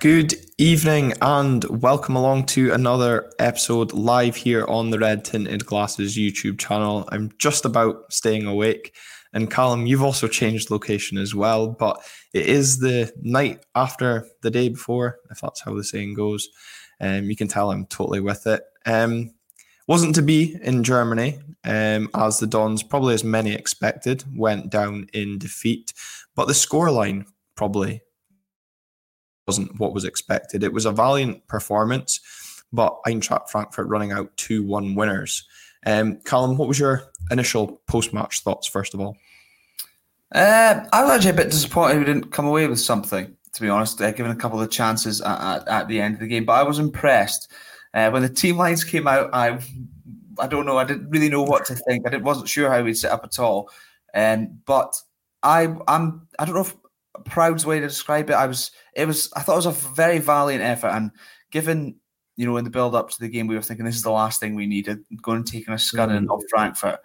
Good evening and welcome along to another episode live here on the Red Tinted Glasses YouTube channel. I'm just about staying awake. And Callum, you've also changed location as well, but it is the night after the day before, if that's how the saying goes. Um, you can tell I'm totally with it. Um, wasn't to be in Germany, um, as the Dons, probably as many expected, went down in defeat. But the scoreline probably wasn't what was expected. It was a valiant performance, but Eintracht Frankfurt running out 2 1 winners. Um, Callum, what was your initial post match thoughts, first of all? Uh, I was actually a bit disappointed we didn't come away with something, to be honest, uh, given a couple of chances at, at, at, the end of the game. But I was impressed. Uh, when the team lines came out, I I don't know, I didn't really know what to think. I wasn't sure how we'd set up at all. Um, but I I'm I don't know if proud's way to describe it. I was it was I thought it was a very valiant effort, and given you know in the build up to the game, we were thinking this is the last thing we needed, going and taking a scudding mm. of Frankfurt.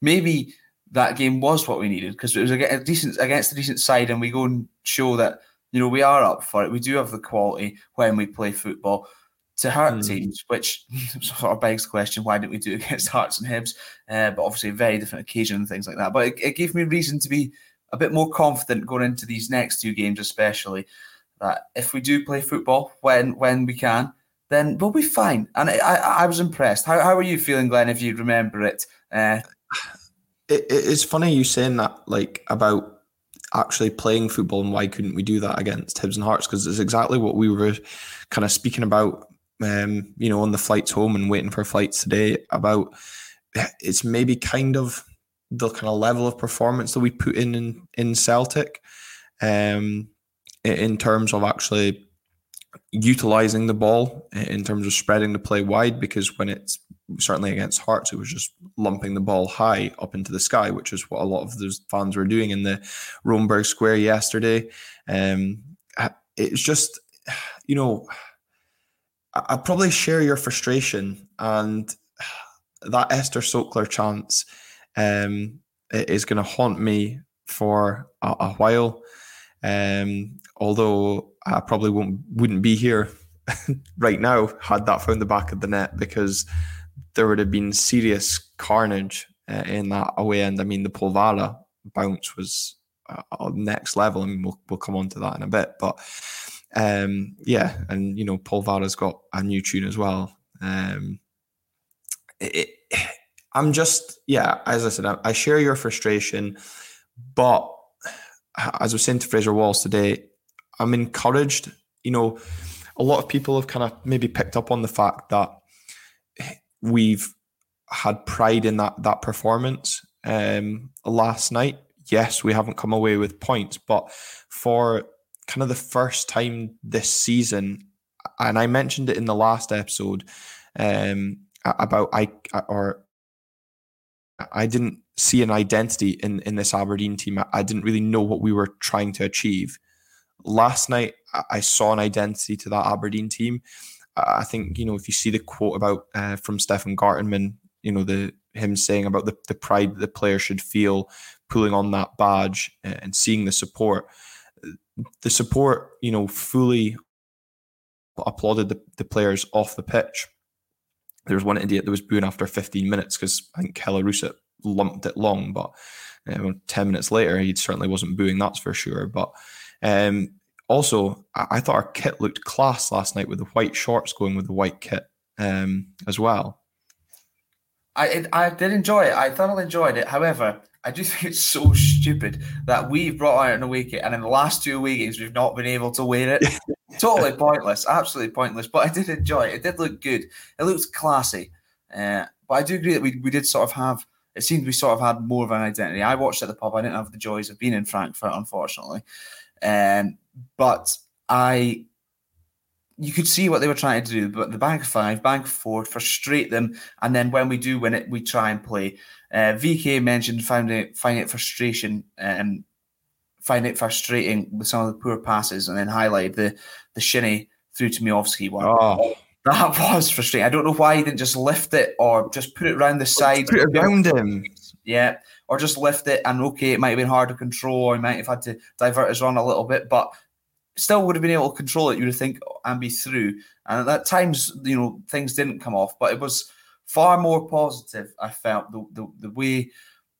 Maybe that game was what we needed because it was a decent against a decent side, and we go and show that you know we are up for it. We do have the quality when we play football to hurt mm. teams, which sort of begs the question: Why didn't we do it against Hearts and Hibs? Uh, but obviously, a very different occasion and things like that. But it, it gave me reason to be a bit more confident going into these next two games, especially that if we do play football when when we can, then we'll be fine. And I, I, was impressed. How, how are you feeling, Glenn? If you remember it, uh, it, it's funny you saying that, like about actually playing football and why couldn't we do that against Hibs and Hearts? Because it's exactly what we were kind of speaking about, um, you know, on the flights home and waiting for flights today. About it's maybe kind of the kind of level of performance that we put in in, in Celtic, um, in terms of actually utilizing the ball, in terms of spreading the play wide. Because when it's certainly against Hearts, it was just lumping the ball high up into the sky, which is what a lot of those fans were doing in the Römerberg Square yesterday. Um, it's just, you know, I probably share your frustration and that Ester Sokler chance um, is going to haunt me for a, a while. Um, although I probably won't wouldn't be here right now had that found the back of the net because there would have been serious carnage uh, in that away end. I mean, the Polvara bounce was uh, next level. I mean, we'll we'll come on to that in a bit, but um, yeah, and you know, Polvara's got a new tune as well. Um, it, I'm just, yeah, as I said, I, I share your frustration, but as I was saying to Fraser Walls today, I'm encouraged. You know, a lot of people have kind of maybe picked up on the fact that we've had pride in that that performance um, last night. Yes, we haven't come away with points, but for kind of the first time this season, and I mentioned it in the last episode um, about I or I didn't see an identity in in this Aberdeen team. I didn't really know what we were trying to achieve. Last night, I saw an identity to that Aberdeen team. I think you know if you see the quote about uh, from Stefan Gartenmann, you know the him saying about the, the pride the player should feel pulling on that badge and seeing the support. The support, you know, fully applauded the, the players off the pitch there was one idiot that was booing after 15 minutes because I think Roosep lumped it long, but uh, 10 minutes later, he certainly wasn't booing, that's for sure. But um, also, I-, I, thought our kit looked class last night with the white shorts going with the white kit um, as well. I, I did enjoy it. I thoroughly enjoyed it. However, I do think it's so stupid that we've brought out an away kit, and in the last two away games, we've not been able to wear it. totally pointless, absolutely pointless. But I did enjoy it. It did look good. It looks classy. Uh, but I do agree that we, we did sort of have. It seemed we sort of had more of an identity. I watched at the pub. I didn't have the joys of being in Frankfurt, unfortunately. Um, but I you could see what they were trying to do, but the bank five, bank four, frustrate them, and then when we do win it, we try and play. Uh, VK mentioned finding it, finding it frustration, um, finding it frustrating with some of the poor passes, and then highlight the the Shinnie through to Miovski one. Oh. That was frustrating. I don't know why he didn't just lift it or just put it around the side. Put it around him. Yeah. Or just lift it and okay, it might have been hard to control, or he might have had to divert his run a little bit, but still would have been able to control it, you would think, and be through. And at that times, you know, things didn't come off, but it was far more positive. I felt the the, the way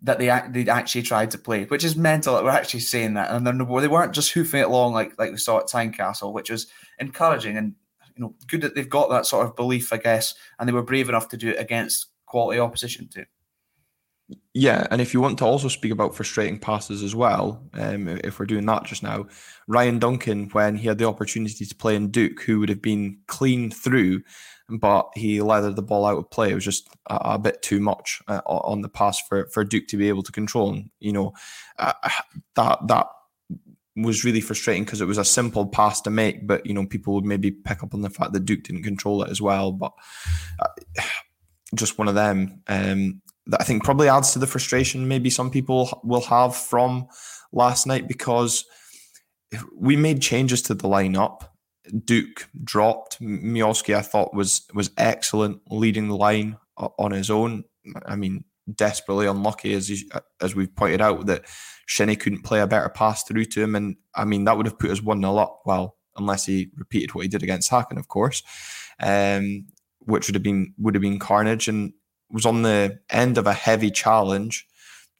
that they they actually tried to play, which is mental that we're actually saying that, and they weren't just hoofing it along like like we saw at Tynecastle, which was encouraging and you know good that they've got that sort of belief, I guess, and they were brave enough to do it against quality opposition too. Yeah, and if you want to also speak about frustrating passes as well, um, if we're doing that just now, Ryan Duncan, when he had the opportunity to play in Duk, who would have been clean through, but he leathered the ball out of play. It was just a, a bit too much uh, on the pass for, for Duk to be able to control. And, you know, uh, that that was really frustrating because it was a simple pass to make, but, you know, people would maybe pick up on the fact that Duk didn't control it as well. But uh, just one of them. Um, that I think probably adds to the frustration maybe some people will have from last night because we made changes to the lineup. Duk dropped. Miovski, I thought was was excellent, leading the line on his own. I mean, desperately unlucky as he, as we've pointed out that Shinnie couldn't play a better pass through to him, and I mean that would have put us one 0 up. Well, unless he repeated what he did against Häcken, of course, um, which would have been would have been carnage. And was on the end of a heavy challenge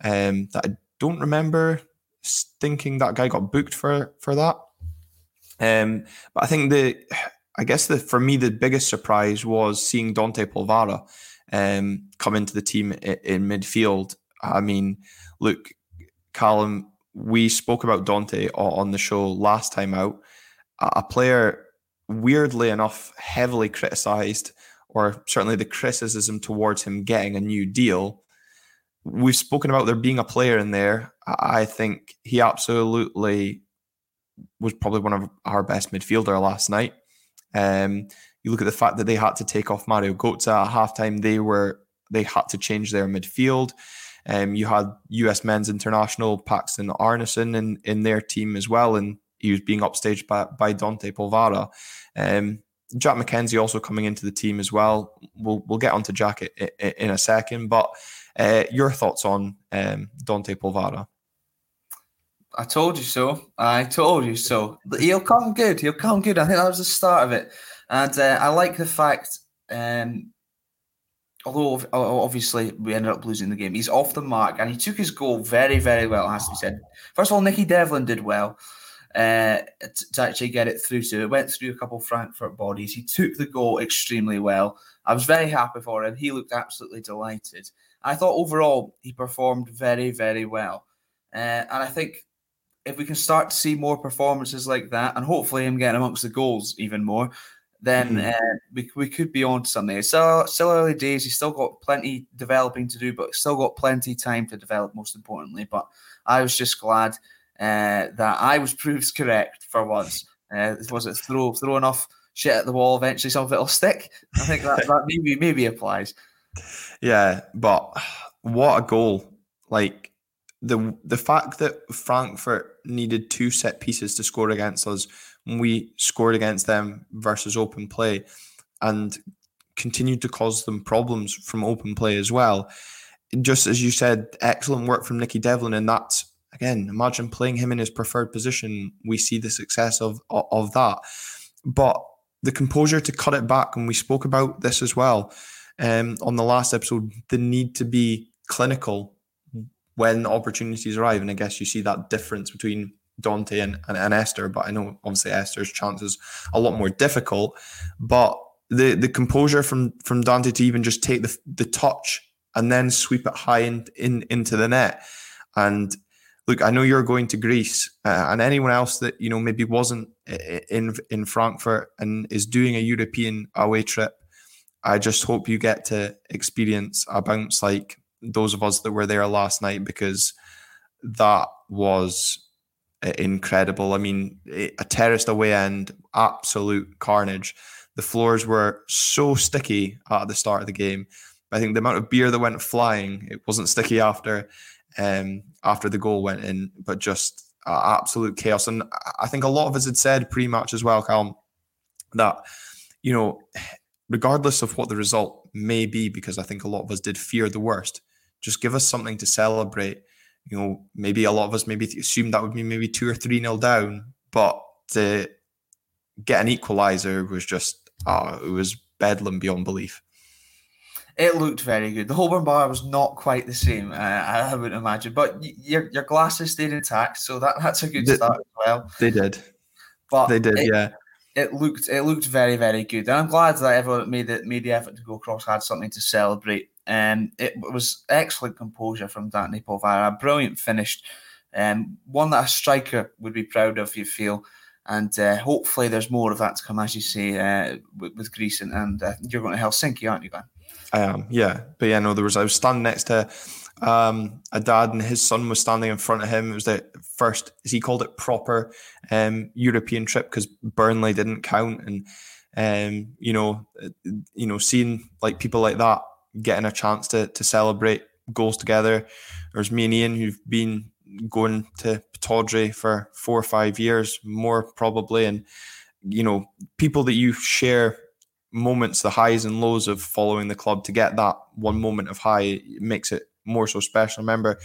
um, that I don't remember thinking that guy got booked for for that. Um, but I think the, I guess the for me the biggest surprise was seeing Dante Polvara um, come into the team in, in midfield. I mean, look, Callum, we spoke about Dante on the show last time out. A player, weirdly enough, heavily criticised or certainly the criticism towards him getting a new deal. We've spoken about there being a player in there. I think he absolutely was probably one of our best midfielder last night. Um, you look at the fact that they had to take off Mario Götze at halftime. They were they had to change their midfield. Um, you had US men's international Paxten Aaronson in, in their team as well, and he was being upstaged by, by Dante Polvara. Um, Jack McKenzie also coming into the team as well. We'll we'll get onto Jack in a second, but uh, your thoughts on um, Dante Polvara? I told you so. I told you so. He'll come good. He'll come good. I think that was the start of it, and uh, I like the fact. Um, although obviously we ended up losing the game, he's off the mark and he took his goal very, very well. Has to be said. First of all, Nicky Devlin did well uh, to actually get it through to. It went through a couple Frankfurt bodies. He took the goal extremely well. I was very happy for him. He looked absolutely delighted. I thought overall he performed very, very well. Uh, and I think if we can start to see more performances like that, and hopefully him getting amongst the goals even more, then mm. uh, we, we could be on to something. It's still, still early days. He's still got plenty developing to do, but still got plenty time to develop, most importantly. But I was just glad uh, that I was proved correct for once. Uh, was it throw throw enough shit at the wall? Eventually, some of it'll stick. I think that, that maybe maybe applies. Yeah, but what a goal! Like the the fact that Frankfurt needed two set pieces to score against us, we scored against them versus open play, and continued to cause them problems from open play as well. Just as you said, excellent work from Nicky Devlin, and that's again, imagine playing him in his preferred position. We see the success of, of, that. But the composure to cut it back, and we spoke about this as well um, on the last episode, the need to be clinical when opportunities arrive. And I guess you see that difference between Dante and, and, and Ester, but I know obviously Ester's chances a lot more difficult. But the the composure from from Dante to even just take the the touch and then sweep it high in, in into the net. And look, I know you're going to Greece, uh, and anyone else that you know maybe wasn't in in Frankfurt and is doing a European away trip. I just hope you get to experience a bounce like those of us that were there last night because that was uh, incredible. I mean, a terraced away end, absolute carnage. The floors were so sticky at the start of the game. I think the amount of beer that went flying, it wasn't sticky after um, after the goal went in, but just uh, absolute chaos. And I think a lot of us had said pre-match as well, Calm, that you know, regardless of what the result may be, because I think a lot of us did fear the worst. Just give us something to celebrate. You know, maybe a lot of us maybe assumed that would be maybe two or three nil down, but to get an equaliser was just oh, it was bedlam beyond belief. It looked very good. The Holburn bar was not quite the same, uh, I wouldn't imagine, but your your glasses stayed intact, so that, that's a good they, start as well. They did, but they did, it, yeah. It looked it looked very very good, and I'm glad that everyone made it made the effort to go across had something to celebrate. And um, it was excellent composure from Dante Polvara, a brilliant finish, um, one that a striker would be proud of. You feel and uh, hopefully there's more of that to come, as you say, uh, with, with, Greece and, and uh, you're going to Helsinki, aren't you, Glenn? I am, yeah. But yeah, no, there was I was standing next to um, a dad and his son was standing in front of him. It was the first, as he called it, proper um, European trip because Burnley didn't count, and um, you know, you know, seeing like people like that getting a chance to to celebrate goals together. There's me and Ian who've been going to Pittodrie for four or five years, more probably, and you know, people that you share moments, the highs and lows of following the club to get that one moment of high makes it more so special. I remember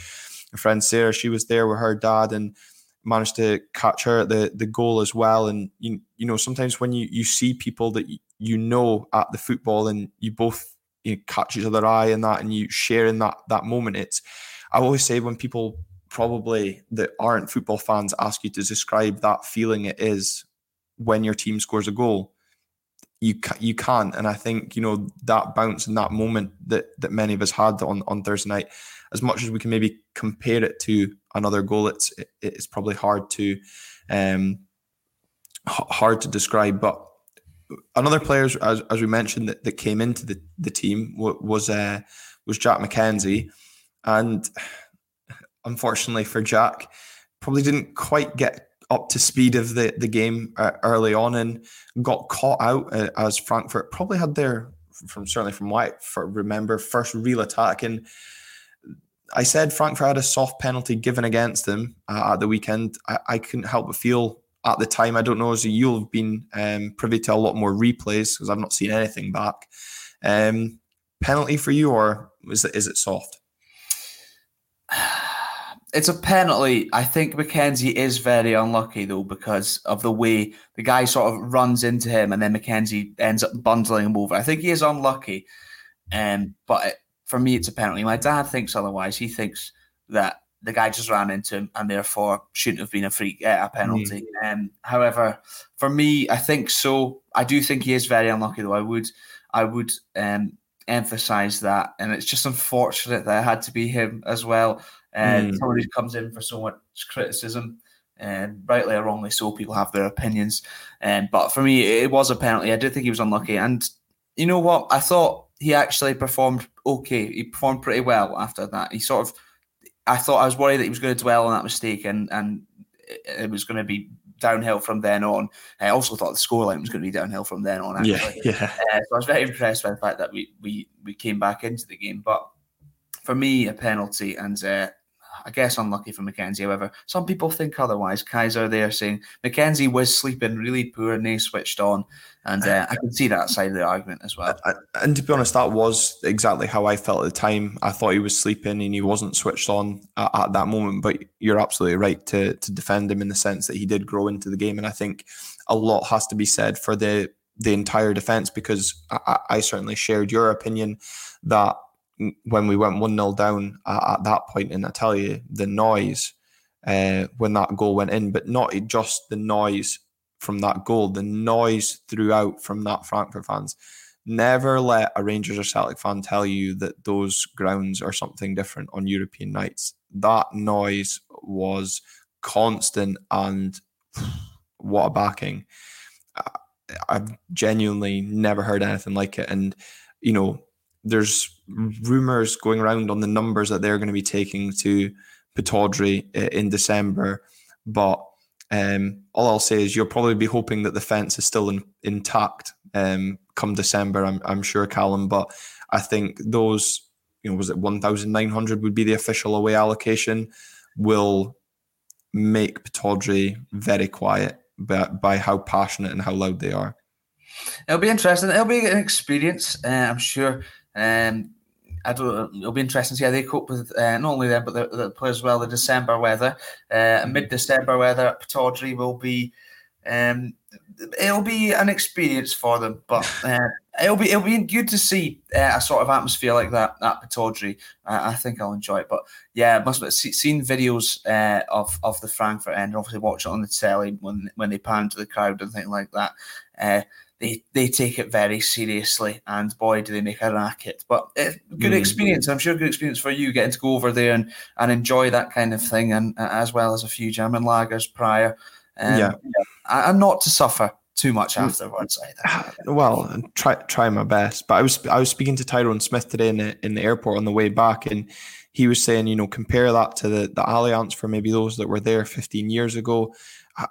a friend Sarah, she was there with her dad and managed to catch her at the, the goal as well. And you you know, sometimes when you, you see people that you know at the football and you both you know, catch each other eye and that and you share in that that moment, it's I always say when people probably that aren't football fans ask you to describe that feeling it is when your team scores a goal you ca- you can't. And I think you know that bounce and that moment that that many of us had on on Thursday night, as much as we can maybe compare it to another goal, it's it, it's probably hard to um hard to describe. But another player, as, as we mentioned, that, that came into the the team was uh, was Jack McKenzie, and unfortunately for Jack, probably didn't quite get up to speed of the the game uh, early on and got caught out uh, as Frankfurt probably had their from certainly from what I remember first real attack and I said Frankfurt had a soft penalty given against them uh, at the weekend. I, I, couldn't help but feel at the time. I don't know as you'll have been um, privy to a lot more replays because I've not seen anything back. Um, penalty for you, or is it is it soft? It's a penalty. I think McKenzie is very unlucky though because of the way the guy sort of runs into him and then McKenzie ends up bundling him over. I think he is unlucky, um, but it, for me it's a penalty. My dad thinks otherwise. He thinks that the guy just ran into him and therefore shouldn't have been a free uh, a penalty. Mm. Um, however, for me, I think so. I do think he is very unlucky though. I would I would um, emphasize that, and it's just unfortunate that it had to be him as well and mm. who comes in for so much criticism, and rightly or wrongly so, people have their opinions. And um, but for me, it was a penalty. I did think he was unlucky, and you know what? I thought he actually performed okay. He performed pretty well after that. He sort of, I thought I was worried that he was going to dwell on that mistake, and and it was going to be downhill from then on. I also thought the scoreline was going to be downhill from then on. Actually. Yeah, yeah. Uh, so I was very impressed by the fact that we we we came back into the game. But for me, a penalty, and uh, I guess unlucky for McKenzie. However, some people think otherwise. Kaiser there saying McKenzie was sleeping really poor and they switched on. And uh, I can see that side of the argument as well. And to be honest, that was exactly how I felt at the time. I thought he was sleeping and he wasn't switched on at, at that moment. But you're absolutely right to, to defend him in the sense that he did grow into the game. And I think a lot has to be said for the the entire defense because I, I certainly shared your opinion that when we went 1 0 down at, at, that point, and I tell you, the noise uh, when that goal went in, but not just the noise from that goal, the noise throughout from that Frankfurt fans. Never let a Rangers or Celtic fan tell you that those grounds are something different on European nights. That noise was constant and what a backing. I've genuinely never heard anything like it. And, you know, there's rumors going around on the numbers that they're going to be taking to Pittodrie in December, but um, all I'll say is you'll probably be hoping that the fence is still in, intact um, come December. I'm, I'm sure, Callum, but I think those, you know, was it 1,900 would be the official away allocation, will make Pittodrie very quiet by, by how passionate and how loud they are. It'll be interesting. It'll be an experience. Uh, I'm sure um, I don't. It'll be interesting to see how they cope with uh, not only them but the, the players as well. The December weather, uh, mid December weather at Pittodrie will be Um, it'll be an experience for them, but uh, it'll be it'll be good to see uh, a sort of atmosphere like that at. Uh, I think I'll enjoy it. But yeah, must have seen videos uh, of of the Frankfurt end, and obviously watch it on the telly when when they pan to the crowd and things like that. They they take it very seriously, and boy, do they make a racket! But it, good mm. experience. I'm sure good experience for you getting to go over there and and enjoy that kind of thing, and uh, as well as a few German lagers prior. Um, yeah. and not to suffer too much mm. afterwards either. Well, try try my best. But I was I was speaking to Tyrone Smith today in the, in the airport on the way back, and he was saying, you know, compare that to the the Allianz for maybe those that were there 15 years ago.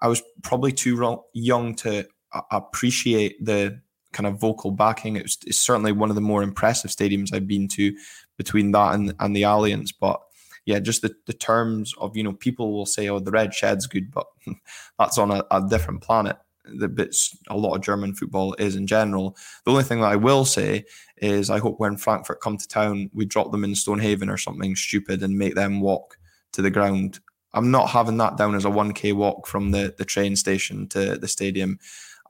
I was probably too young to appreciate the kind of vocal backing. It was, it's certainly one of the more impressive stadiums I've been to between that and, and the Allianz. But yeah, just the, the terms of, you know, people will say, oh, the red shed's good, but that's on a, a different planet. The bits a lot of German football is in general. The only thing that I will say is I hope when Frankfurt come to town, we drop them in Stonehaven or something stupid and make them walk to the ground. I'm not having that down as a 1k walk from the, the train station to the stadium.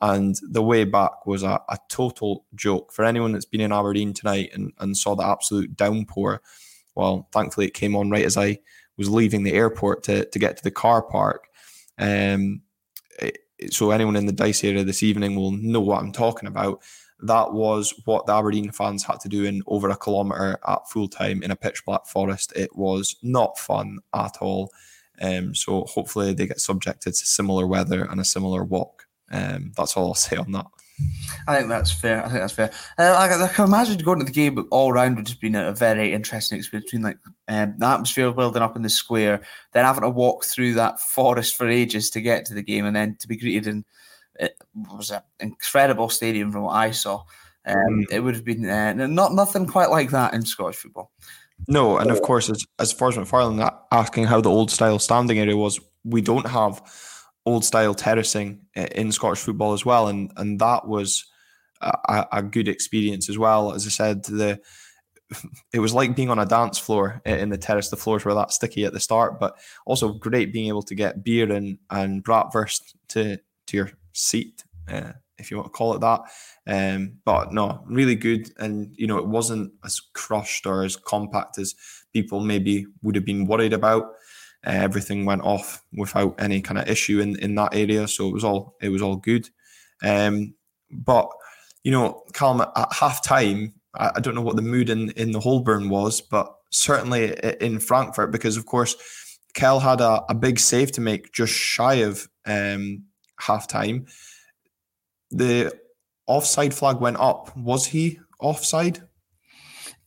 And the way back was a, a total joke. For anyone that's been in Aberdeen tonight and, and saw the absolute downpour, well, thankfully it came on right as I was leaving the airport to, to get to the car park. Um, it, so anyone in the Dyce area this evening will know what I'm talking about. That was what the Aberdeen fans had to do in over a kilometre at full time in a pitch black forest. It was not fun at all. Um, so hopefully they get subjected to similar weather and a similar walk. Um, that's all I'll say on that. I think that's fair. I think that's fair. Uh, I, I, can imagine going to the game all round would just been a, very interesting experience between like um, the atmosphere building up in the square, then having to walk through that forest for ages to get to the game, and then to be greeted in it was an incredible stadium from what I saw. Um, mm. It would have been uh, not nothing quite like that in Scottish football. No, and of course, as, as far as McFarland asking how the old style standing area was, we don't have old style terracing in Scottish football as well, and and that was a, a, good experience as well. As I said, the it was like being on a dance floor in the terrace. The floors were that sticky at the start, but also great being able to get beer and and bratwurst to to your seat, uh, if you want to call it that. Um, but no, really good, and you know it wasn't as crushed or as compact as people maybe would have been worried about. Everything went off without any kind of issue in, in that area, so it was all it was all good. Um, but you know, Callum, at half time, I, I, don't know what the mood in in the Holburn was, but certainly in Frankfurt, because of course, Kell had a, a big save to make just shy of um, half time. The offside flag went up. Was he offside?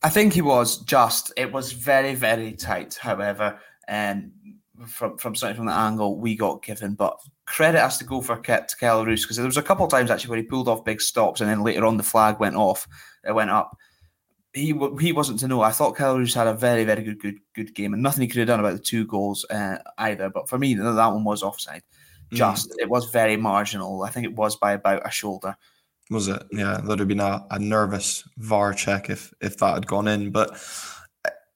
I think he was just. It was very, very tight, however. And from from starting from the angle we got given, but credit has to go for Ke- to Kelle Roos because there was a couple of times actually where he pulled off big stops and then later on the flag went off, it went up. He he wasn't to know. I thought Kelle Roos had a very very good good good game and nothing he could have done about the two goals uh, either. But for me, that one was offside. Mm. Just mm. it was very marginal. I think it was by about a shoulder. Was it? Yeah, there'd have been a, a nervous VAR check if if that had gone in, but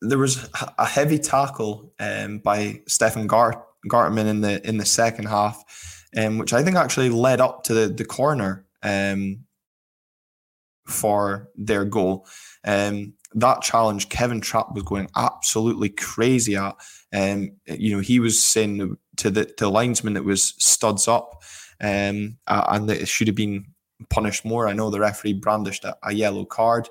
there was a heavy tackle um, by Stefan Gart- Gartenmann in the in the second half, um, which I think actually led up to the the corner um, for their goal. Um, that challenge, Kevin Trapp was going absolutely crazy at. Um, you know, he was saying to the to the linesman that was studs up, um, and that it should have been punished more. I know the referee brandished a, a yellow card.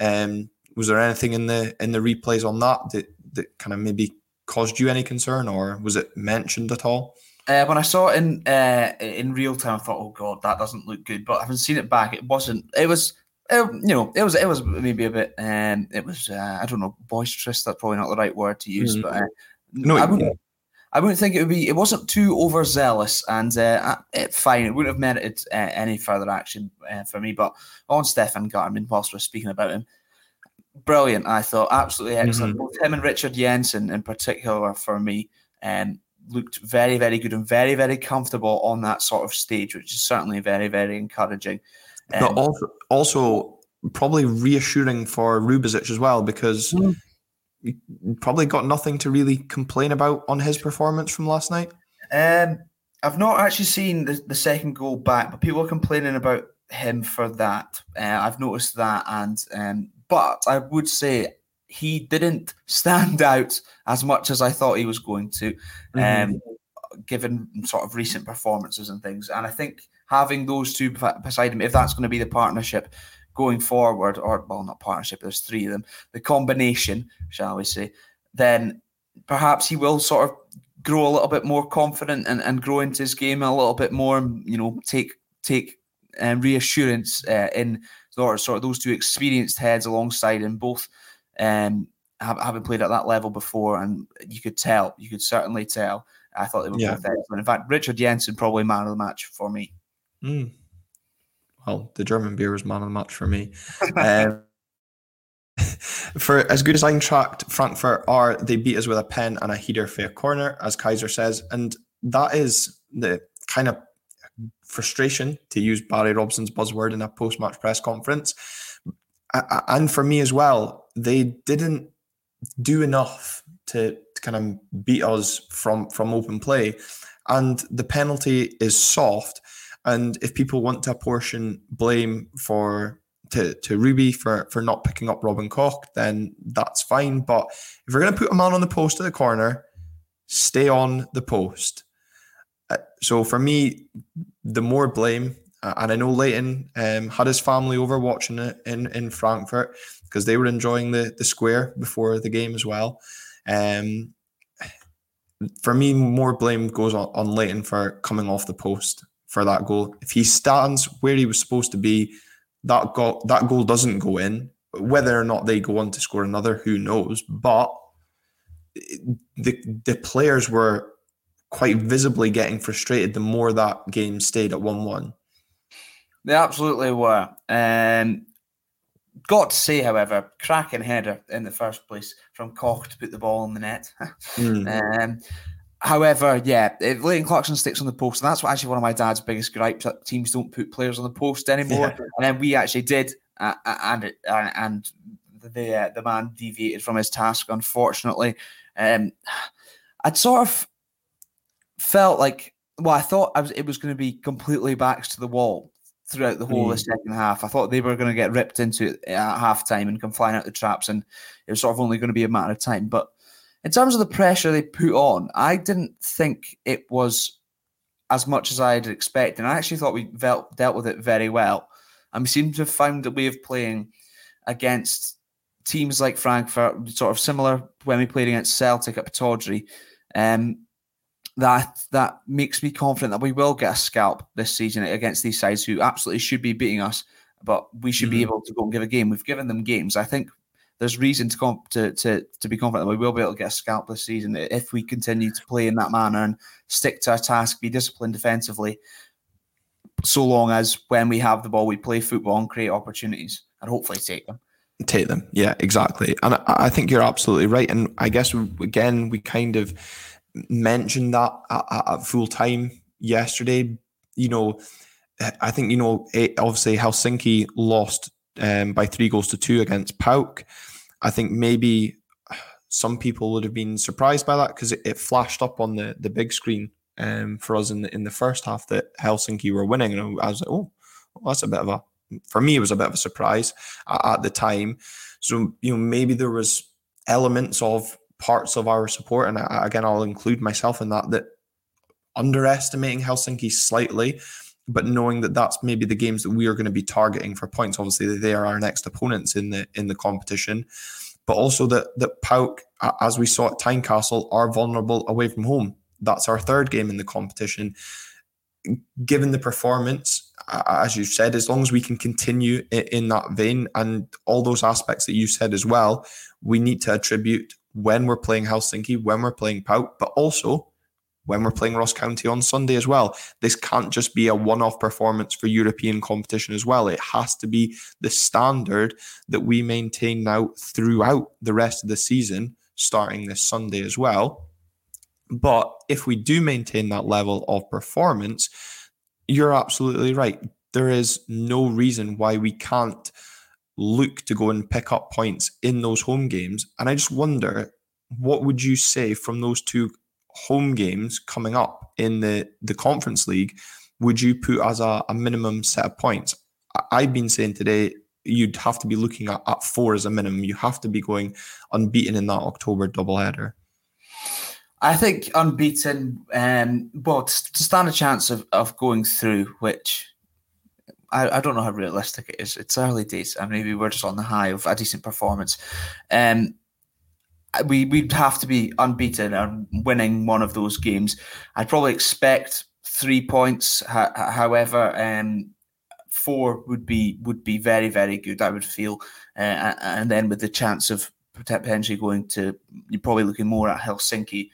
Um, was there anything in the in the replays on that that that kind of maybe caused you any concern, or was it mentioned at all? Uh, when I saw it in uh, in real time, I thought, "Oh God, that doesn't look good." But I haven't seen it back. It wasn't. It was. It, you know, it was. It was maybe a bit. Um, it was. Uh, I don't know. Boisterous. That's probably not the right word to use. Mm. But uh, no, I wouldn't. I wouldn't think it would be. It wasn't too overzealous, and uh, it, fine. It wouldn't have merited uh, any further action uh, for me. But on Stefan Gartenmann, whilst we're speaking about him, brilliant. I thought absolutely excellent. Mm-hmm. Both him and Richard Jensen, in particular, for me, um, looked very, very good and very, very comfortable on that sort of stage, which is certainly very, very encouraging. Um, but also, also probably reassuring for Rubezic as well, because mm. probably got nothing to really complain about on his performance from last night. Um, I've not actually seen the, the second goal back, but people are complaining about him for that. Uh, I've noticed that, and um, but I would say he didn't stand out as much as I thought he was going to, mm-hmm. um, given sort of recent performances and things. And I think having those two beside him, if that's going to be the partnership going forward, or well, not partnership, there's three of them, the combination, shall we say, then perhaps he will sort of grow a little bit more confident and, and grow into his game a little bit more, and you know, take take um, reassurance uh, in sort of, sort of those two experienced heads alongside him, both um, have, having played at that level before, and you could tell, you could certainly tell. I thought they were yeah. both excellent. In fact, Richard Jensen probably man of the match for me. Mm. Well, the German beer was man of the match for me. um, for as good as Eintracht, Frankfurt are they beat us with a pen and a heater for a corner, as Kaiser says, and that is the kind of frustration to use Barry Robson's buzzword in a post-match press conference. And for me as well, they didn't do enough to, to kind of beat us from from open play, and the penalty is soft. And if people want to apportion blame for to, to Ruby for, for not picking up Robin Koch, then that's fine. But if you're going to put a man on the post at the corner, stay on the post. Uh, so for me, the more blame, uh, and I know Leighton um, had his family over watching it in, in Frankfurt because they were enjoying the, the square before the game as well. Um, for me, more blame goes on, on Leighton for coming off the post for that goal. If he stands where he was supposed to be, that goal that goal doesn't go in. Whether or not they go on to score another, who knows? But the the players were quite visibly getting frustrated the more that game stayed at one one. They absolutely were. Um, got to say, however, cracking header in the first place from Koch to put the ball in the net. mm. um, However, yeah, if Leighton Clarkson sticks on the post, and that's what actually one of my dad's biggest gripes that teams don't put players on the post anymore. Yeah. And then we actually did, uh, uh and uh, and the uh, the man deviated from his task, unfortunately. Um, I'd sort of felt like, well, I thought I was it was going to be completely backs to the wall throughout the whole mm. of the second half. I thought they were going to get ripped into it at half time and come flying out the traps, and it was sort of only going to be a matter of time. But in terms of the pressure they put on, I didn't think it was as much as I had expected. I actually thought we dealt, dealt with it very well. And we seem to have found a way of playing against teams like Frankfurt, sort of similar when we played against Celtic at Pittodrie. Um, that that makes me confident that we will get a scalp this season against these sides who absolutely should be beating us, but we should mm-hmm. be able to go and give a game. We've given them games. I think there's reason to, comp- to to to be confident that we will be able to get a scalp this season if we continue to play in that manner and stick to our task, be disciplined defensively. So long as when we have the ball, we play football and create opportunities and hopefully take them. Take them, yeah, exactly. And I, I think you're absolutely right. And I guess again, we kind of mentioned that at, at full time yesterday. You know, I think you know, obviously Helsinki lost um, by three goals to two against PAOK. I think maybe some people would have been surprised by that because it, it, flashed up on the, the big screen um, for us in the in the first half that Helsinki were winning, and I was like, oh, well, that's a bit of a for me it was a bit of a surprise at, at the time. So you know maybe there was elements of parts of our support, and I, again I'll include myself in that that underestimating Helsinki slightly but knowing that that's maybe the games that we are going to be targeting for points. Obviously, they are our next opponents in the in the competition, but also that that PAOK, as we saw at Tynecastle, are vulnerable away from home. That's our third game in the competition. Given the performance, as you said, as long as we can continue in that vein and all those aspects that you said as well, we need to attribute when we're playing Helsinki, when we're playing PAOK, but also when we're playing Ross County on Sunday as well. This can't just be a one off performance for European competition as well. It has to be the standard that we maintain now throughout the rest of the season, starting this Sunday as well. But if we do maintain that level of performance, you're absolutely right. There is no reason why we can't look to go and pick up points in those home games. And I just wonder, what would you say from those two home games coming up in the the Conference League would you put as a, a minimum set of points? I, have been saying today you'd have to be looking at, at four as a minimum. You have to be going unbeaten in that October doubleheader. I think unbeaten, um, well, to stand a chance of, of going through, which I, I don't know how realistic it is. It's early days, and maybe we're just on the high of a decent performance. Um, we we'd have to be unbeaten and winning one of those games. I'd probably expect three points. However, um, four would be would be very very good. I would feel, uh, and then with the chance of potentially going to, you're probably looking more at Helsinki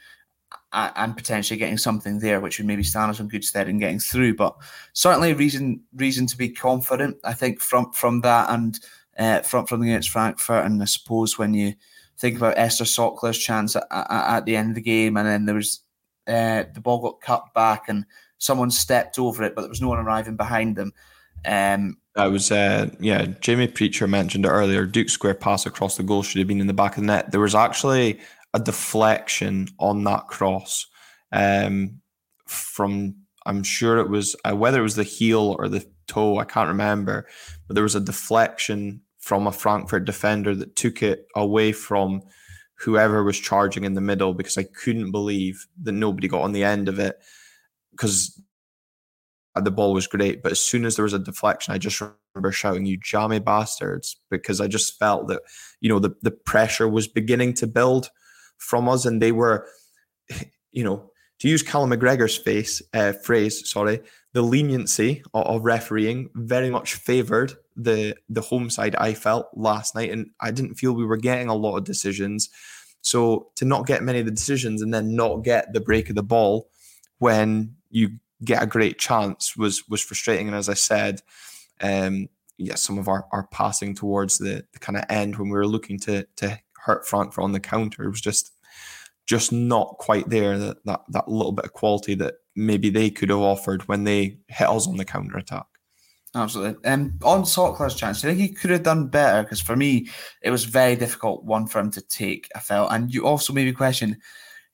and potentially getting something there, which would maybe stand us in good stead in getting through. But certainly reason reason to be confident. I think from from that and uh, from from against Frankfurt, and I suppose when you think about Ester Sokler's chance at, at, at, the end of the game, and then there was uh, the ball got cut back and someone stepped over it, but there was no one arriving behind them. Um, that was uh, yeah. Jamie Preacher mentioned it earlier. Duk square pass across the goal should have been in the back of the net. There was actually a deflection on that cross um, from I'm sure it was uh, whether it was the heel or the toe, I can't remember, but there was a deflection from a Frankfurt defender that took it away from whoever was charging in the middle because I couldn't believe that nobody got on the end of it because the ball was great. But as soon as there was a deflection, I just remember shouting, "You jammy bastards!" because I just felt that you know the the pressure was beginning to build from us, and they were, you know, to use Callum McGregor's face uh, phrase, sorry, the leniency of, of refereeing very much favoured the the home side. I felt last night, and I didn't feel we were getting a lot of decisions. So to not get many of the decisions and then not get the break of the ball when you get a great chance was was frustrating. And as I said, um, yeah, some of our, our passing towards the, the kind of end when we were looking to to hurt Frankfurt on the counter was just just not quite there. That that that little bit of quality that maybe they could have offered when they hit us on the counter attack. Absolutely. Um, on Sokler's chance, I think he could have done better because for me, it was very difficult one for him to take. I felt, and you also maybe question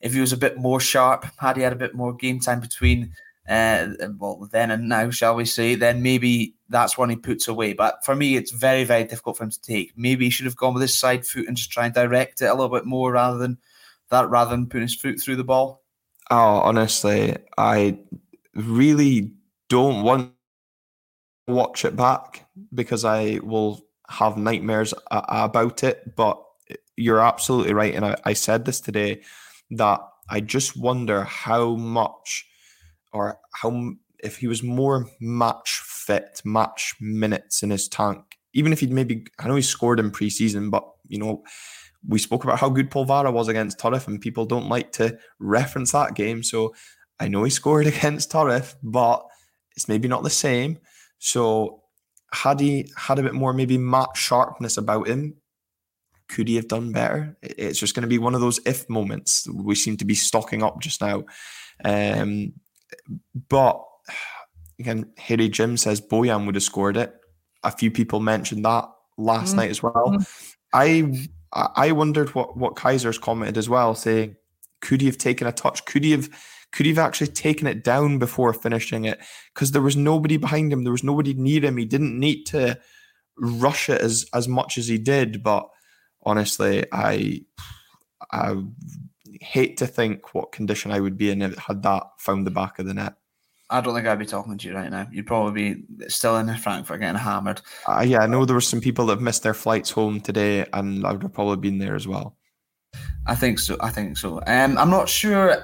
if he was a bit more sharp, had he had a bit more game time between uh, well, then and now, shall we say, then maybe that's one he puts away. But for me, it's very, very difficult for him to take. Maybe he should have gone with his side foot and just try and direct it a little bit more rather than that, rather than putting his foot through the ball. Oh, honestly, I really don't want to watch it back because I will have nightmares about it. But you're absolutely right. And I, I said this today that I just wonder how much or how if he was more match fit, match minutes in his tank, even if he'd maybe I know he scored in preseason, but you know, we spoke about how good Polvara was against Turriff, and people don't like to reference that game. So I know he scored against Turriff, but it's maybe not the same. So had he had a bit more maybe match sharpness about him, could he have done better? It's just going to be one of those if moments. We seem to be stocking up just now. Um, but again, Harry Jim says Bojan would have scored it. A few people mentioned that last mm-hmm. night as well. Mm-hmm. I I wondered what what Kaiser's commented as well, saying could he have taken a touch? Could he have could he have actually taken it down before finishing it? Because there was nobody behind him, there was nobody near him. He didn't need to rush it as as much as he did. But honestly, I I hate to think what condition I would be in if it had that found the back of the net. I don't think I'd be talking to you right now. You'd probably be still in Frankfurt getting hammered. Uh, yeah, I know there were some people that have missed their flights home today, and I would have probably been there as well. I think so. I think so. Um, I'm not sure.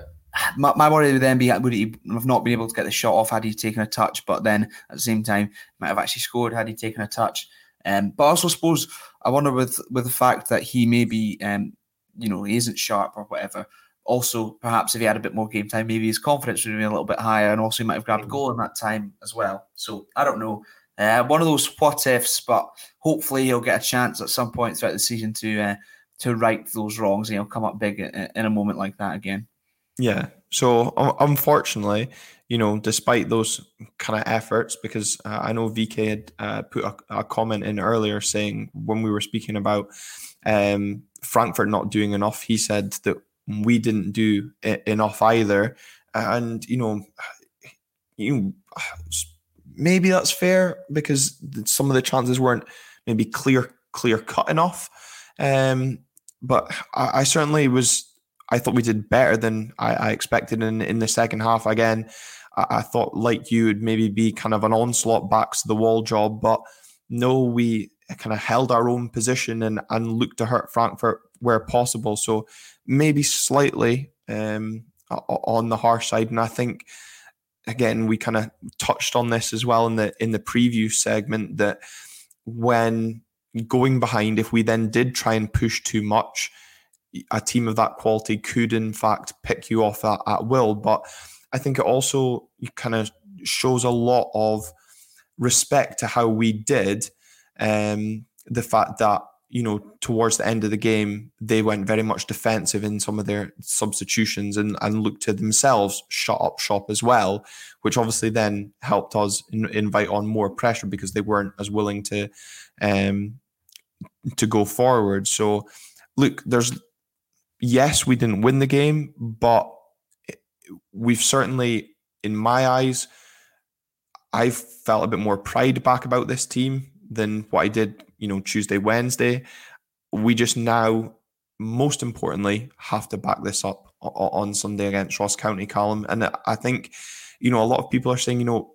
My, my worry would then be would he have not been able to get the shot off had he taken a touch, but then at the same time might have actually scored had he taken a touch. Um, but I also suppose I wonder with with the fact that he maybe um, you know he isn't sharp or whatever. Also, perhaps if he had a bit more game time, maybe his confidence would be a little bit higher, and also he might have grabbed a goal in that time as well. So I don't know. Uh, one of those what ifs, but hopefully he'll get a chance at some point throughout the season to uh, to right those wrongs, and he'll come up big in, a moment like that again. Yeah. So unfortunately, you know, despite those kind of efforts, because uh, I know VK had uh, put a, a, comment in earlier saying when we were speaking about um, Frankfurt not doing enough, he said that we didn't do enough either. And you know, you maybe that's fair because some of the chances weren't maybe clear clear cut enough. Um, but I, I, certainly was. I thought we did better than I, I expected in in the second half. Again, I, I, thought like you would maybe be kind of an onslaught backs to the wall job, but no, we kind of held our own position and and looked to hurt Frankfurt where possible. So maybe slightly um, on the harsh side, and I think again we kind of touched on this as well in the in the preview segment that when going behind, if we then did try and push too much, a team of that quality could in fact pick you off at, at will. But I think it also kind of shows a lot of respect to how we did. Um, the fact that you know towards the end of the game they went very much defensive in some of their substitutions and and looked to themselves shut up shop as well, which obviously then helped us in, invite on more pressure because they weren't as willing to um, to go forward. So, look, there's yes, we didn't win the game, but we've certainly, in my eyes, I've felt a bit more pride back about this team than what I did, you know, Tuesday, Wednesday. We just now, most importantly, have to back this up on Sunday against Ross County, Callum. And I think, you know, a lot of people are saying, you know,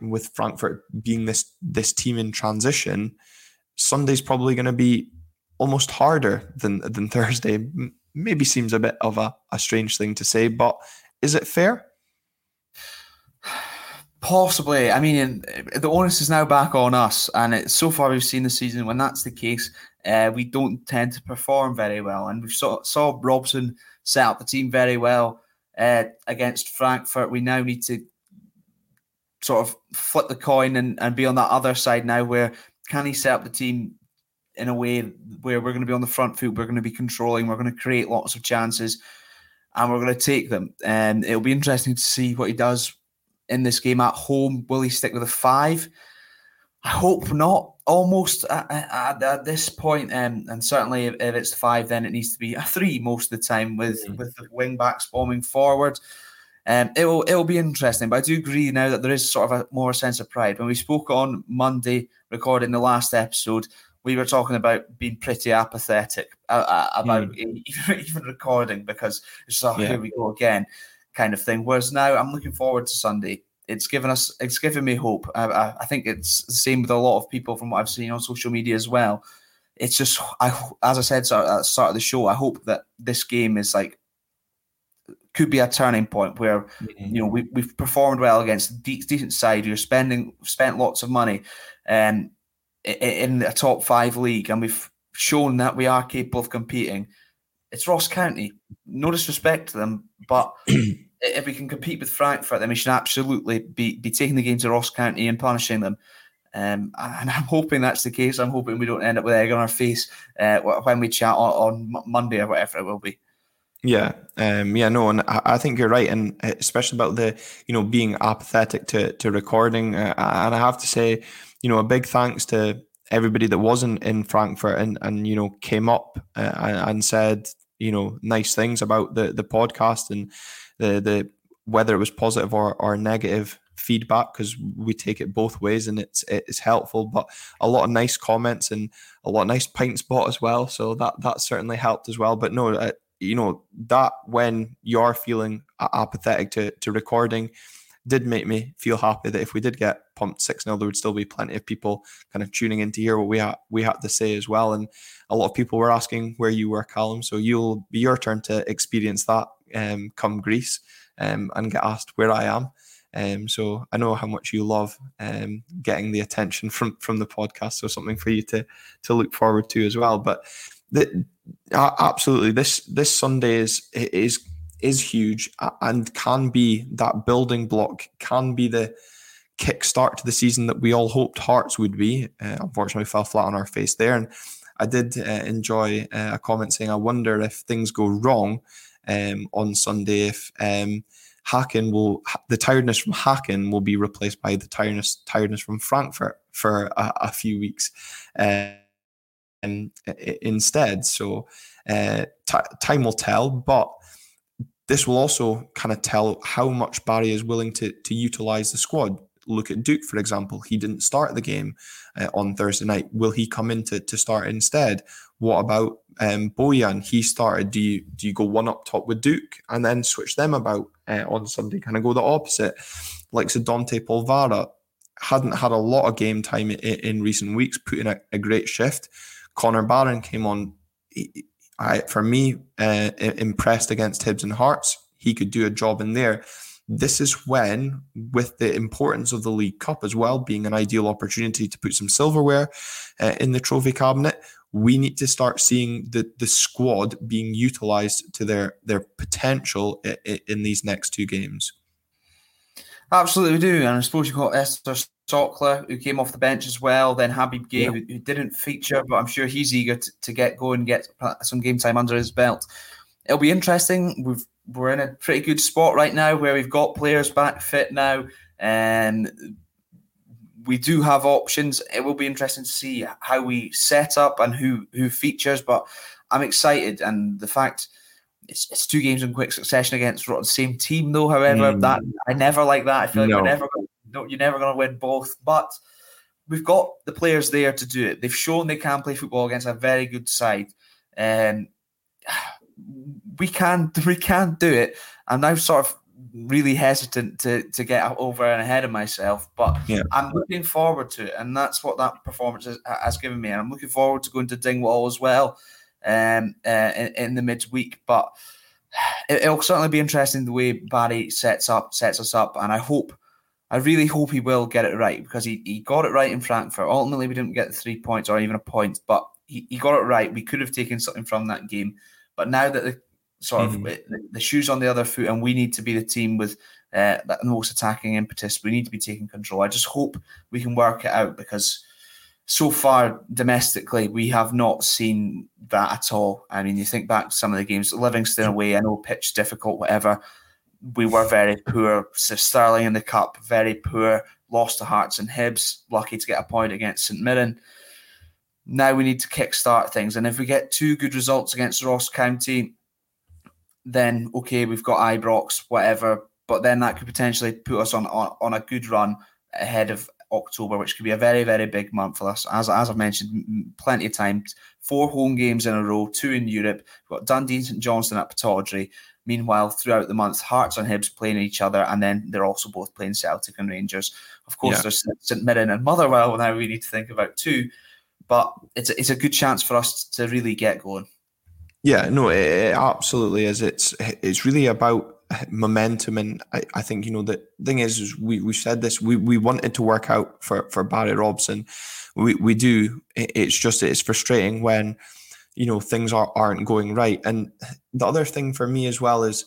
with Frankfurt being this this team in transition, Sunday's probably going to be almost harder than than Thursday. Maybe seems a bit of a, a strange thing to say, but is it fair? Possibly. I mean, the onus is now back on us, and it, so far we've seen the season when that's the case, uh, we don't tend to perform very well. And we saw saw Robson set up the team very well uh, against Frankfurt. We now need to sort of flip the coin and, and be on that other side now, where can he set up the team in a way where we're going to be on the front foot, we're going to be controlling, we're going to create lots of chances, and we're going to take them. And it'll be interesting to see what he does in this game at home. Will he stick with a five? I hope not. Almost at, at, at this point, um, and certainly if, if, it's five, then it needs to be a three most of the time with mm-hmm. with the wing backs bombing forward. Um, it will it will be interesting, but I do agree now that there is sort of a more sense of pride. When we spoke on Monday, recording the last episode, we were talking about being pretty apathetic uh, uh about mm. even, even, recording because it's like, oh, yeah. here we go again, kind of thing. Whereas now I'm looking forward to Sunday. It's given us, it's given me hope. I, I think it's the same with a lot of people from what I've seen on social media as well. It's just, I, as I said at the start of the show, I hope that this game is like could be a turning point where mm-hmm. you know we, we've performed well against a de- decent side. You're spending spent lots of money um, in a top five league, and we've shown that we are capable of competing. It's Ross County. No disrespect to them, but if we can compete with Frankfurt, then we should absolutely be be taking the game to Ross County and punishing them. Um, and I'm hoping that's the case. I'm hoping we don't end up with egg on our face uh, when we chat on, on Monday or whatever it will be. Yeah, um, yeah, no, and I, I, think you're right, and uh, especially about the you know being apathetic to to recording. Uh, and I have to say, you know, a big thanks to everybody that wasn't in Frankfurt and and you know came up uh, and said you know nice things about the the podcast and the the whether it was positive or or negative feedback because we take it both ways and it's it's helpful but a lot of nice comments and a lot of nice pints bought as well so that that certainly helped as well. But no uh, you know that when you're feeling apathetic to, to recording did make me feel happy that if we did get pumped 6 0, there would still be plenty of people kind of tuning in to hear what we had we had to say as well. And a lot of people were asking where you were, Callum. So you'll be your turn to experience that um, come Greece um, and get asked where I am. Um, so I know how much you love um, getting the attention from from the podcast. So something for you to to look forward to as well. But the, absolutely, this this Sunday is is is huge and can be that building block, can be the kickstart to the season that we all hoped Hearts would be. Uh, unfortunately, fell flat on our face there. And I did uh, enjoy uh, a comment saying, "I wonder if things go wrong um, on Sunday if." Um, will the tiredness from Häcken will be replaced by the tiredness tiredness from Frankfurt for a, a few weeks. Um, instead. So uh, t- time will tell, but this will also kind of tell how much Barry is willing to to utilize the squad. Look at Duk, for example. He didn't start the game uh, on Thursday night. Will he come in to, to start instead? What about um, Bojan? He started. Do you do you go one up top with Duk and then switch them about uh, on Sunday? Kind of go the opposite, like Dante Polvara hadn't had a lot of game time in, in recent weeks, put in a, a, great shift. Connor Barron came on. I, for me, uh, impressed against Hibs and Hearts. He could do a job in there. This is when, with the importance of the League Cup as well, being an ideal opportunity to put some silverware uh, in the trophy cabinet, we need to start seeing the the squad being utilized to their their potential in, in these next two games. Absolutely, we do. And I suppose you've got Ester Sokler, who came off the bench as well. Then Habib Gueye, yeah. who, who, didn't feature, but I'm sure he's eager to, to get going, get some game time under his belt. It'll be interesting. We've we're in a pretty good spot right now where we've got players back fit now, and we do have options. It will be interesting to see how we set up and who who features. But I'm excited, and the fact it's, it's two games in quick succession against the same team, though. However, mm. that I never like that. I feel like no. we're never no, you're never going to win both. But we've got the players there to do it. They've shown they can play football against a very good side, and we can we can do it. I'm now sort of really hesitant to to get over and ahead of myself, but yeah. I'm looking forward to it, and that's what that performance has, has given me. And I'm looking forward to going to Dingwall as well um, uh, in, in, the midweek. But it, will certainly be interesting the way Barry sets up sets us up, and I hope. I really hope he will get it right because he, he got it right in Frankfurt. Ultimately, we didn't get the three points or even a point, but he, he got it right. We could have taken something from that game. But now that the sort of mm-hmm. the, the, shoes on the other foot and we need to be the team with uh, the most attacking impetus, we need to be taking control. I just hope we can work it out because so far domestically, we have not seen that at all. I mean, you think back to some of the games, Livingston away, I know pitch difficult, whatever. We were very poor. So Stirling in the cup, very poor. Lost to Hearts and Hibs. Lucky to get a point against St Mirren. Now we need to kickstart things, and if we get two good results against Ross County, then okay, we've got Ibrox, whatever. But then that could potentially put us on on, on a good run ahead of October, which could be a very, very big month for us. As, as I've mentioned, plenty of times, Four home games in a row, two in Europe. We've got Dundee St Johnstone at Pittodrie. Meanwhile, throughout the month, Hearts and Hibs playing each other, and then they're also both playing Celtic and Rangers. Of course, yeah. there's St Mirren and Motherwell now we need to think about too. But it's a, it's a good chance for us to really get going. Yeah, no, it, it absolutely is. It's it's really about momentum. And I, I think, you know, the thing is, is we, we said this, we, we wanted to work out for, for Barry Robson. We, we do. It's just, it's frustrating when, you know, things are, aren't going right. And the other thing for me as well is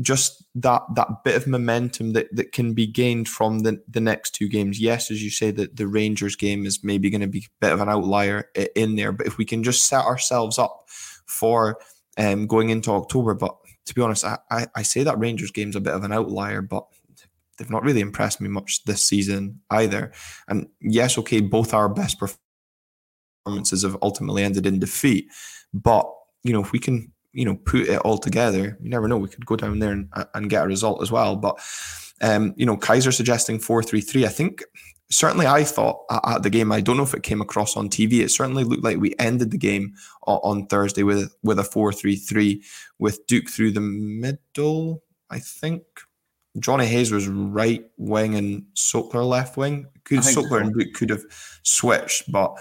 just that that bit of momentum that, that can be gained from the, the next two games. Yes, as you say, that the Rangers game is maybe going to be a bit of an outlier in there, but if we can just set ourselves up for um, going into October, but to be honest, I, I, I say that Rangers game's a bit of an outlier, but they've not really impressed me much this season either. And yes, okay, both our best performances have ultimately ended in defeat. But, you know, if we can, you know, put it all together, you never know, we could go down there and, and get a result as well. But, um, you know, Kaiser suggesting 4 3 3. I think certainly I thought at the game, I don't know if it came across on TV. It certainly looked like we ended the game on Thursday with with a four three three with Duk through the middle. I think Jonny Hayes was right wing and Sokler left wing. Could Sokler so. and Duk could have switched, but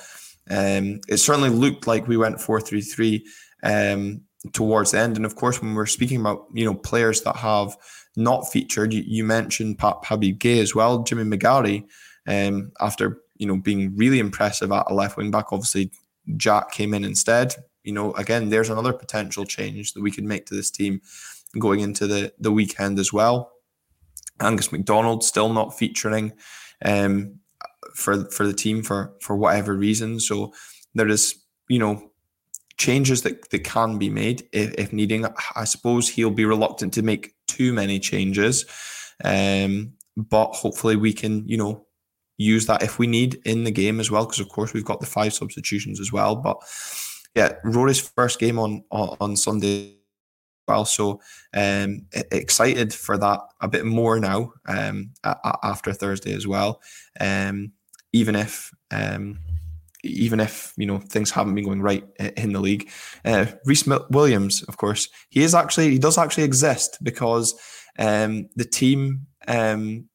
um, it certainly looked like we went four three three um, towards the end. And of course, when we're speaking about you know players that have not featured, you, you mentioned Pape Habib Gueye as well, Jimmy McGarry um, after you know being really impressive at a left wing back. Obviously, Jack came in instead. You know, again, there's another potential change that we could make to this team going into the the weekend as well. Angus MacDonald still not featuring um, for for the team for for whatever reason. So there is you know changes that, that can be made if, if needing. I suppose he'll be reluctant to make too many changes, um, but hopefully we can you know use that if we need in the game as well, because of course we've got the five substitutions as well. But yeah, Rory's first game on on, on Sunday. Well, so um, excited for that a bit more now um, after Thursday as well. Um, even if um, even if you know things haven't been going right in the league. Uh, Rhys Williams, of course, he is actually he does actually exist because um, the team um,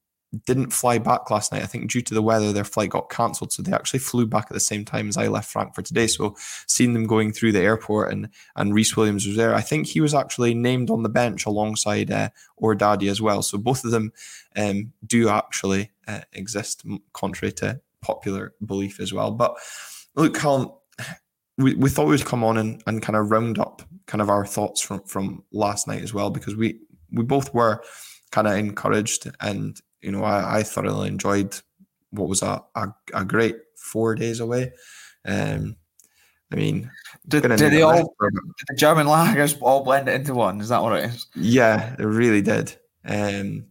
didn't fly back last night. I think due to the weather, their flight got cancelled, so they actually flew back at the same time as I left Frankfurt today. So seeing them going through the airport and and Rhys Williams was there. I think he was actually named on the bench alongside uh, Ouardadi as well. So both of them um, do actually uh, exist, contrary to popular belief as well. But look, Callum, we, we thought we'd come on and, and kind of round up kind of our thoughts from, from last night as well, because we, we both were kind of encouraged and, you know, I, I thoroughly enjoyed what was a, a, a great four days away. Um, I mean, did, did they all, the German lagers all blend into one? Is that what it is? Yeah, it really did. Um,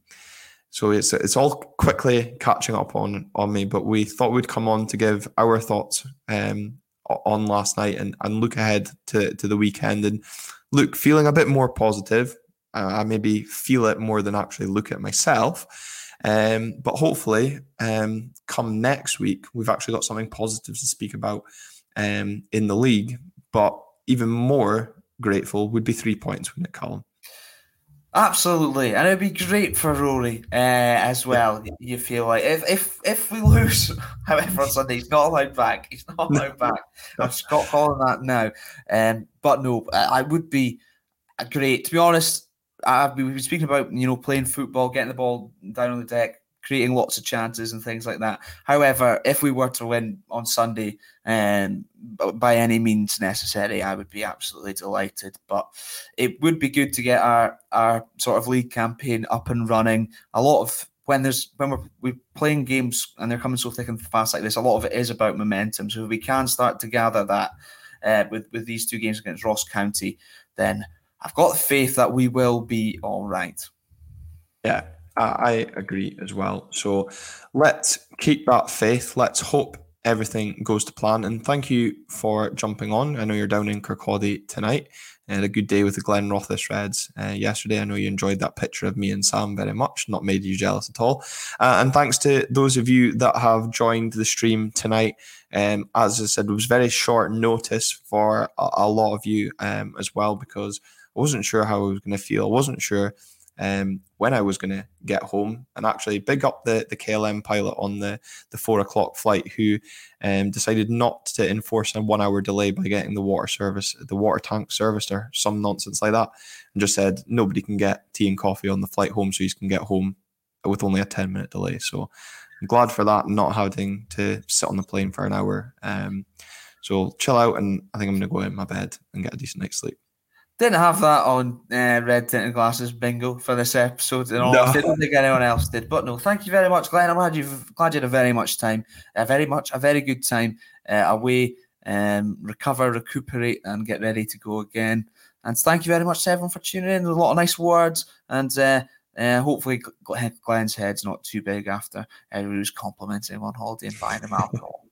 so it's it's all quickly catching up on on me. But we thought we'd come on to give our thoughts um, on last night and, and look ahead to, to the weekend and look feeling a bit more positive. Uh, I maybe feel it more than actually look at myself. Um, but hopefully, um, come next week, we've actually got something positive to speak about um, in the league. But even more grateful would be three points, wouldn't it, Colin? Absolutely, and it'd be great for Rory uh, as well. You feel like if if if we lose, however, on Sunday, he's not allowed back. He's not allowed back. I'm Scott calling that now. Um, but no, I would be great. To be honest, I've been speaking about you know playing football, getting the ball down on the deck, creating lots of chances and things like that. However, if we were to win on Sunday, um, by any means necessary, I would be absolutely delighted. But it would be good to get our our sort of league campaign up and running. A lot of when there's when we're, we're playing games and they're coming so thick and fast like this, a lot of it is about momentum. So if we can start to gather that uh, with with these two games against Ross County, then I've got faith that we will be all right. Yeah, I agree as well. So let's keep that faith. Let's hope everything goes to plan. And thank you for jumping on. I know you're down in Kirkcaldy tonight. And a good day with the Glenrothes Reds uh, yesterday. I know you enjoyed that picture of me and Sam very much. Not made you jealous at all. Uh, and thanks to those of you that have joined the stream tonight. Um, as I said, it was very short notice for a, a lot of you um, as well because I wasn't sure how I was going to feel. I wasn't sure um, when I was going to get home. And actually, big up the, the KLM pilot on the, the four o'clock flight who um, decided not to enforce a one hour delay by getting the water service, the water tank serviced or some nonsense like that, and just said nobody can get tea and coffee on the flight home, so you can get home with only a 10 minute delay. So I'm glad for that, not having to sit on the plane for an hour. Um, so chill out, and I think I'm going to go in my bed and get a decent night's sleep. Didn't have that on uh, red tinted glasses bingo for this episode. And all. No. I didn't think anyone else did. But no, thank you very much, Glenn. I'm glad you've glad you had a very much time, a very much a very good time uh, away, um, recover, recuperate, and get ready to go again. And thank you very much to everyone for tuning in. There's a lot of nice words, and uh, uh, hopefully Glenn's head's not too big after everyone was complimenting him on holiday and buying him alcohol.